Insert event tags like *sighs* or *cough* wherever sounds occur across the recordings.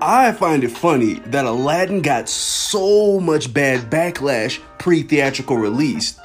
I find it funny that Aladdin got so much bad backlash pre theatrical release.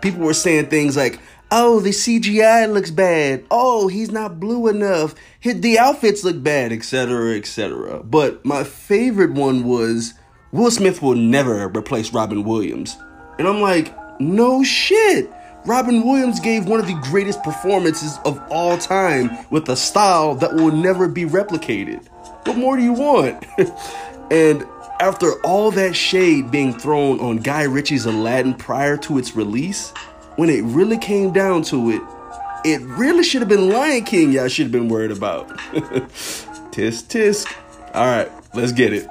People were saying things like, oh, the CGI looks bad. Oh, he's not blue enough. The outfits look bad, etc., etc. But my favorite one was Will Smith will never replace Robin Williams. And I'm like, no shit. Robin Williams gave one of the greatest performances of all time with a style that will never be replicated. What more do you want? *laughs* and after all that shade being thrown on Guy Ritchie's Aladdin prior to its release, when it really came down to it, it really should have been Lion King y'all should have been worried about. *laughs* tisk tisk. All right, let's get it.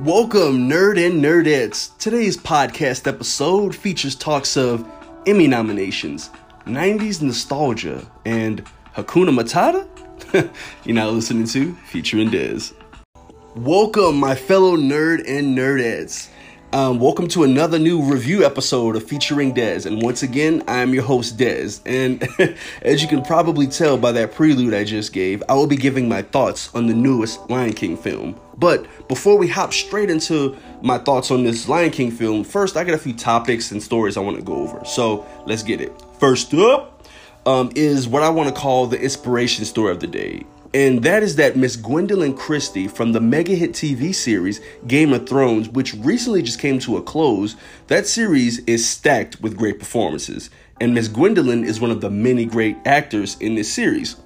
Welcome, nerd and nerdettes. Today's podcast episode features talks of Emmy nominations, 90s nostalgia, and Hakuna Matata? *laughs* You're now listening to Featuring Dez. Welcome, my fellow nerd and nerdettes. Um, welcome to another new review episode of Featuring Dez. And once again, I'm your host, Dez. And *laughs* as you can probably tell by that prelude I just gave, I will be giving my thoughts on the newest Lion King film. But before we hop straight into my thoughts on this Lion King film, first I got a few topics and stories I want to go over. So let's get it. First up um, is what I want to call the inspiration story of the day and that is that Miss Gwendoline Christie from the mega hit TV series Game of Thrones, which recently just came to a close, that series is stacked with great performances, and Miss Gwendoline is one of the many great actors in this series.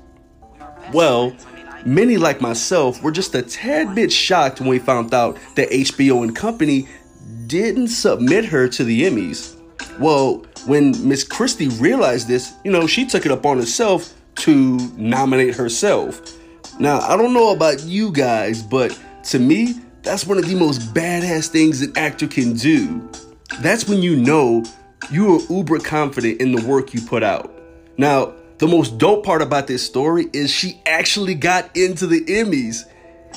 Well, many like myself were just a tad bit shocked when we found out that HBO and company didn't submit her to the Emmys. Well, when Miss Christie realized this, you know, she took it upon herself to nominate herself. Now, I don't know about you guys, but to me, that's one of the most badass things an actor can do. That's when you know you are uber confident in the work you put out. Now, the most dope part about this story is she actually got into the Emmys.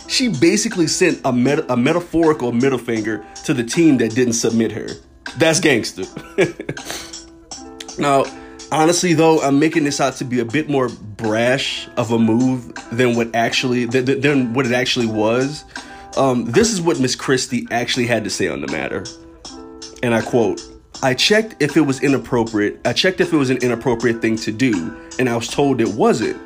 She basically sent a, a metaphorical middle finger to the team that didn't submit her. That's gangster. *laughs* now, honestly though i'm making this out to be a bit more brash of a move than what actually than, than what it actually was um, this is what miss christie actually had to say on the matter and i quote i checked if it was inappropriate i checked if it was an inappropriate thing to do and i was told it wasn't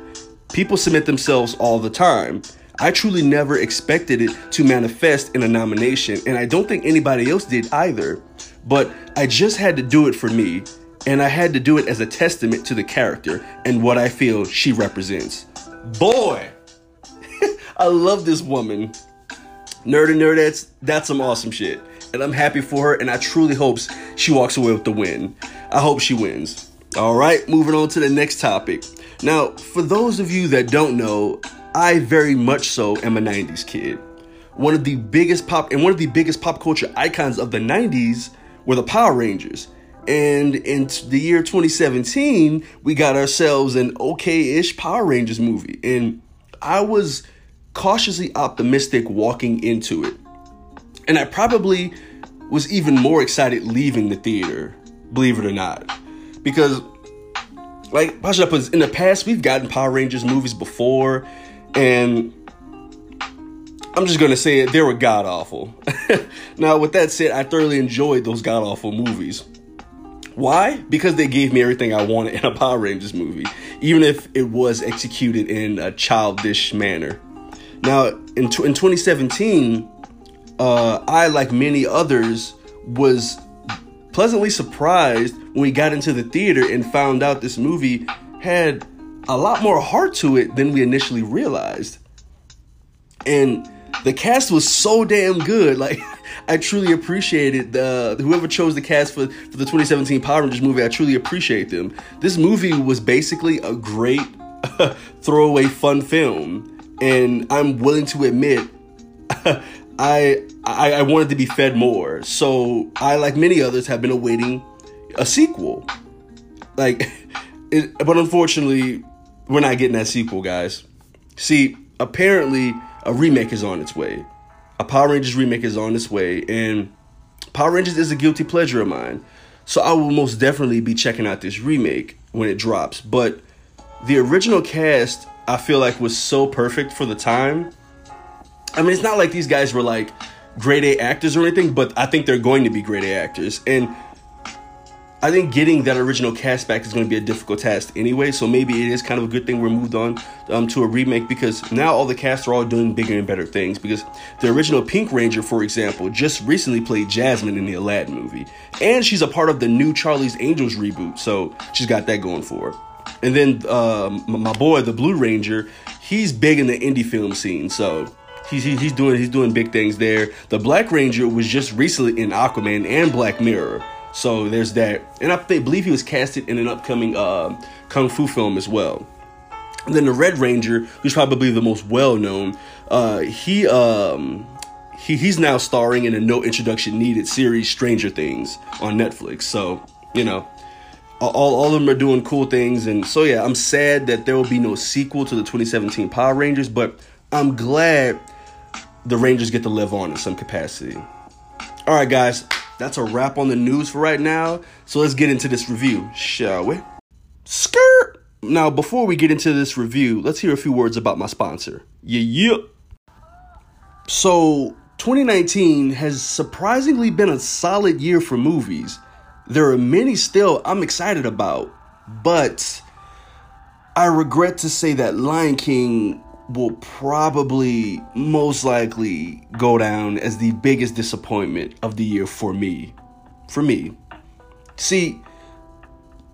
people submit themselves all the time I truly never expected it to manifest in a nomination, and I don't think anybody else did either. But I just had to do it for me, and I had to do it as a testament to the character and what I feel she represents. Boy, *laughs* I love this woman. Nerd and nerdettes, that's some awesome shit. And I'm happy for her, and I truly hope she walks away with the win. I hope she wins. All right, moving on to the next topic. Now, for those of you that don't know, I very much so am a 90s kid. One of the biggest pop and one of the biggest pop culture icons of the 90s were the Power Rangers. And in the year 2017, we got ourselves an okay ish Power Rangers movie. And I was cautiously optimistic walking into it. And I probably was even more excited leaving the theater, believe it or not. Because, like? In the past, we've gotten Power Rangers movies before, and I'm just gonna say it, they were god awful. *laughs* now, with that said, I thoroughly enjoyed those god awful movies. Why? Because they gave me everything I wanted in a Power Rangers movie, even if it was executed in a childish manner. Now, in, in 2017, uh, I, like many others, was pleasantly surprised when we got into the theater and found out this movie had a lot more heart to it than we initially realized. And the cast was so damn good. *laughs* Like, I truly appreciated the whoever chose the cast for, for the 2017 Power Rangers movie. I truly appreciate them. This movie was basically a great *laughs* throwaway fun film, and I'm willing to admit *laughs* I, I I wanted to be fed more. So I, like many others, have been awaiting a sequel. Like, *laughs* it, but unfortunately, we're not getting that sequel, guys. See, apparently a remake is on its way. A Power Rangers remake is on its way, and Power Rangers is a guilty pleasure of mine. So I will most definitely be checking out this remake when it drops. But the original cast, I feel like, was so perfect for the time. I mean, it's not like these guys were like grade A actors or anything, but I think they're going to be grade A actors. And I think getting that original cast back is going to be a difficult task anyway. So maybe it is kind of a good thing we're moved on um, to a remake because now all the casts are all doing bigger and better things. Because the original Pink Ranger, for example, just recently played Jasmine in the Aladdin movie, and she's a part of the new Charlie's Angels reboot. So she's got that going for her. And then um, my boy, the Blue Ranger, he's big in the indie film scene. So he's he's doing he's doing big things there. The Black Ranger was just recently in Aquaman and Black Mirror. So there's that, and I believe he was casted in an upcoming uh, kung fu film as well. And then the Red Ranger, who's probably the most well known, uh, he um, he he's now starring in a no introduction needed series, Stranger Things, on Netflix. So you know, all all of them are doing cool things, and so yeah, I'm sad that there will be no sequel to the 2017 Power Rangers, but I'm glad the Rangers get to live on in some capacity. All right, guys, that's a wrap on the news for right now. So let's get into this review, shall we? Skirt! Now, before we get into this review, let's hear a few words about my sponsor. Yeah, yeah. So, 2019 has surprisingly been a solid year for movies. There are many still I'm excited about, but I regret to say that Lion King will probably most likely go down as the biggest disappointment of the year for me. For me. See,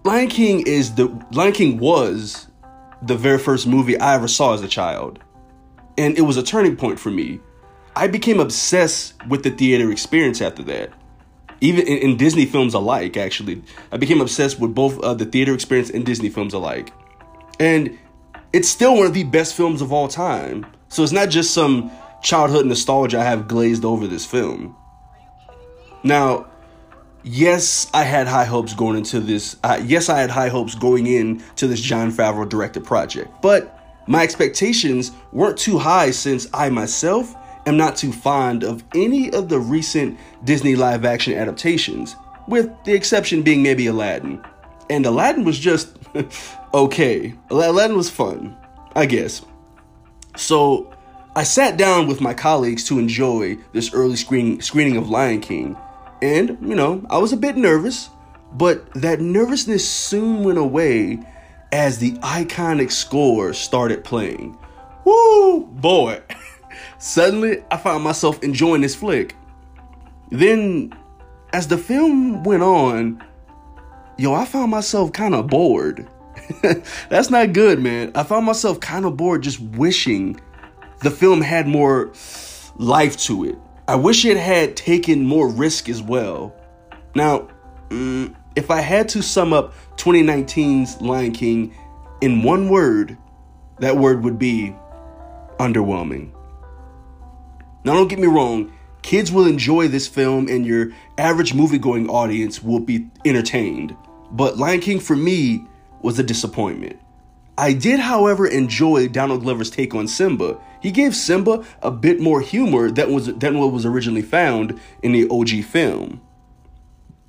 Lion King is the Lion King was the very first movie I ever saw as a child. And it was a turning point for me. I became obsessed with the theater experience after that. Even in, in Disney films alike, actually. I became obsessed with both uh, the theater experience and Disney films alike. And it's still one of the best films of all time. So it's not just some childhood nostalgia I have glazed over this film. Now, yes, I had high hopes going into this. Uh, yes, I had high hopes going into this Jon Favreau directed project, but my expectations weren't too high since I myself am not too fond of any of the recent Disney live action adaptations, with the exception being maybe Aladdin. And Aladdin was just *laughs* okay. Aladdin was fun, I guess. So I sat down with my colleagues to enjoy this early screen, screening of Lion King. And, you know, I was a bit nervous, but that nervousness soon went away as the iconic score started playing. Woo, boy. *laughs* Suddenly, I found myself enjoying this flick. Then, as the film went on, yo, I found myself kind of bored. *laughs* That's not good, man. I found myself kind of bored just wishing the film had more life to it. I wish it had taken more risk as well. Now, mm, if I had to sum up 2019's Lion King in one word, that word would be underwhelming. Now, don't get me wrong, kids will enjoy this film and your average movie going audience will be entertained. But Lion King for me was a disappointment. I did, however, enjoy Donald Glover's take on Simba. He gave Simba a bit more humor than was than what was originally found in the OG film.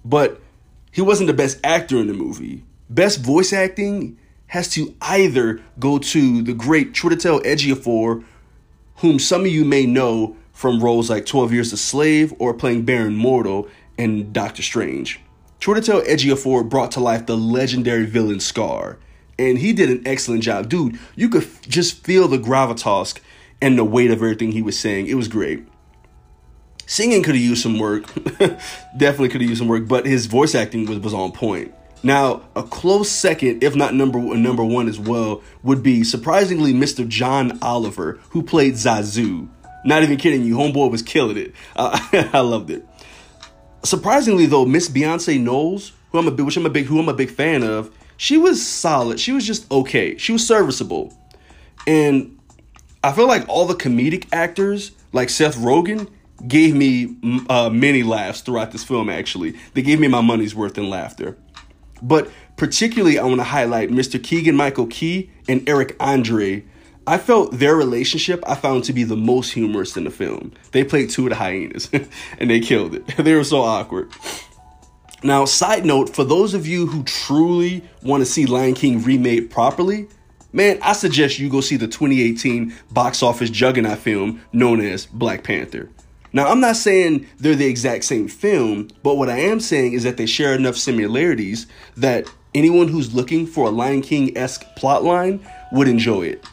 But he wasn't the best actor in the movie. Best voice acting has to either go to the great Chiwetel Ejiofor, whom some of you may know from roles like 12 Years a Slave or playing Baron Mordo in Doctor Strange. Chiwetel Ejiofor brought to life the legendary villain Scar, and he did an excellent job. Dude, you could f- just feel the gravitas and the weight of everything he was saying. It was great. Singing could have used some work, *laughs* definitely could have used some work, but his voice acting was, was on point. Now, a close second, if not number number one as well, would be surprisingly Mr. John Oliver, who played Zazu. Not even kidding you, Homeboy was killing it. *laughs* Uh, I loved it surprisingly though, Miss Beyonce Knowles, who I'm a big, which I'm a big, who I'm a big fan of, she was solid. She was just okay. She was serviceable, and I feel like all the comedic actors, like Seth Rogen, gave me uh, many laughs throughout this film. Actually, they gave me my money's worth in laughter. But particularly, I want to highlight Mr. Keegan Michael Key and Eric Andre I felt their relationship I found to be the most humorous in the film. They played two of the hyenas *laughs* and they killed it. *laughs* they were so awkward. Now, side note, for those of you who truly want to see Lion King remade properly, man, I suggest you go see the 2018 box office juggernaut film known as Black Panther. Now, I'm not saying they're the exact same film, but what I am saying is that they share enough similarities that anyone who's looking for a Lion King esque plotline would enjoy it.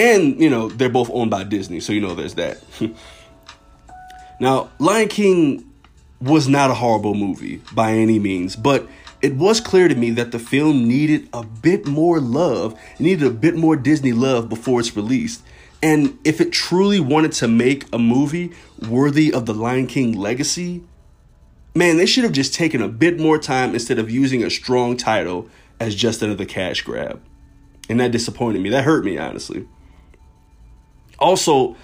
And, you know, they're both owned by Disney, so you know there's that. *laughs* now, Lion King was not a horrible movie by any means, but it was clear to me that the film needed a bit more love, it needed a bit more Disney love before it's released. And if it truly wanted to make a movie worthy of the Lion King legacy, man, they should have just taken a bit more time instead of using a strong title as just another cash grab. And that disappointed me. That hurt me, honestly. Also,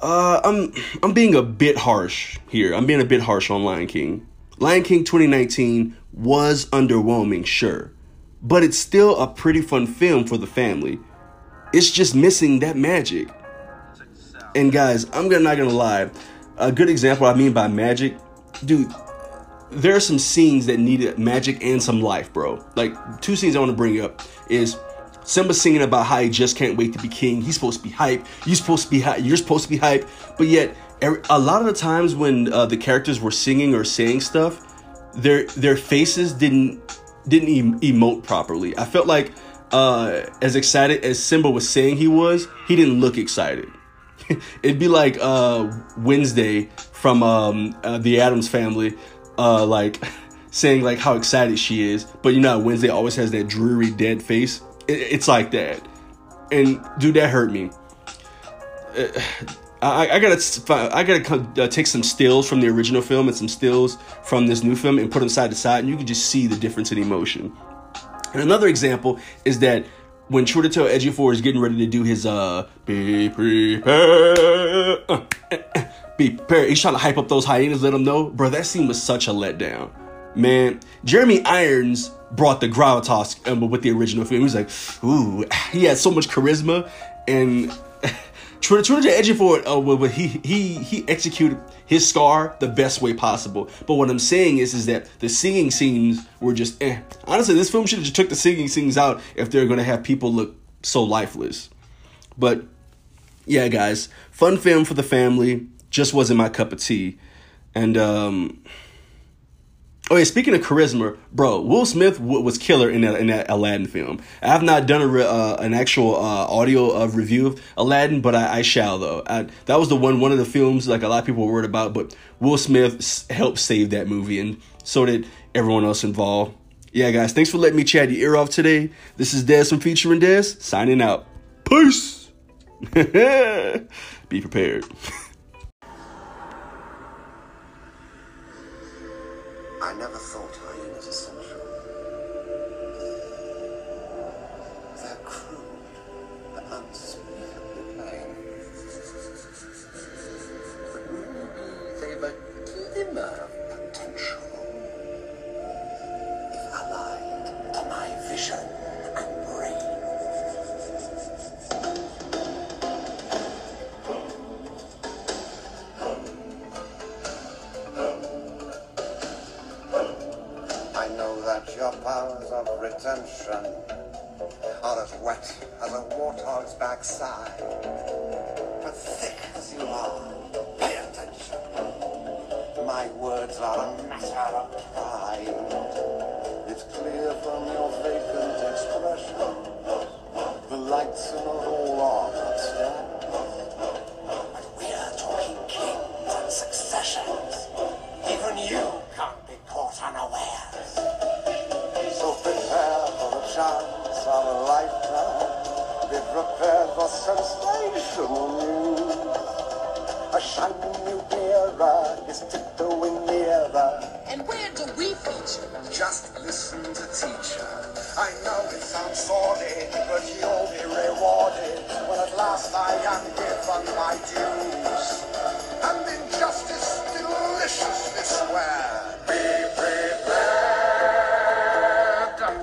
uh, I'm I'm being a bit harsh here. I'm being a bit harsh on Lion King. Lion King 2019 was underwhelming, sure, but it's still a pretty fun film for the family. It's just missing that magic. And guys, I'm not gonna lie. A good example I mean by magic, dude. There are some scenes that needed magic and some life, bro. Like two scenes I want to bring up is Simba singing about how he just can't wait to be king. He's supposed to be hype. You're supposed to be hype. You're supposed to be hype. But yet, a lot of the times when uh, the characters were singing or saying stuff, their their faces didn't didn't emote properly. I felt like uh, as excited as Simba was saying he was, he didn't look excited. *laughs* It'd be like uh, Wednesday from um, uh, the Addams family, uh, like *laughs* saying like how excited she is, but you know Wednesday always has that dreary dead face. It, it's like that, and dude, that hurt me. Uh, I, I, gotta I gotta uh, take some stills from the original film and some stills from this new film and put them side to side, and you can just see the difference in emotion. And another example is that when Chiwetel Ejiofor is getting ready to do his uh be prepared, uh, be prepared, he's trying to hype up those hyenas, let them know, bro. That scene was such a letdown, man. Jeremy Irons brought the gravitas um, with the original film. He was like, ooh, *sighs* he had so much charisma and True, true to Ejiofor, uh, well, he he he executed his scar the best way possible. But what I'm saying is, is that the singing scenes were just eh. Honestly, this film should have just took the singing scenes out if they're gonna have people look so lifeless. But yeah, guys, fun film for the family. Just wasn't my cup of tea, and um, Oh yeah, speaking of charisma, bro, Will Smith w- was killer in that in that Aladdin film. I have not done a re- uh, an actual uh, audio of review of Aladdin, but I, I shall though. I, that was the one one of the films like a lot of people were worried about, but Will Smith s- helped save that movie, and so did everyone else involved. Yeah, guys, thanks for letting me chat your ear off today. This is Dez from Featuring Dez signing out. Peace. *laughs* Be prepared. *laughs* retention are as wet as a warthog's backside. prepared for sensational news. A shiny new era is tiptoeing nearer. And where do we feature? Just listen to teacher. I know it sounds sordid, but you'll be rewarded when at last I am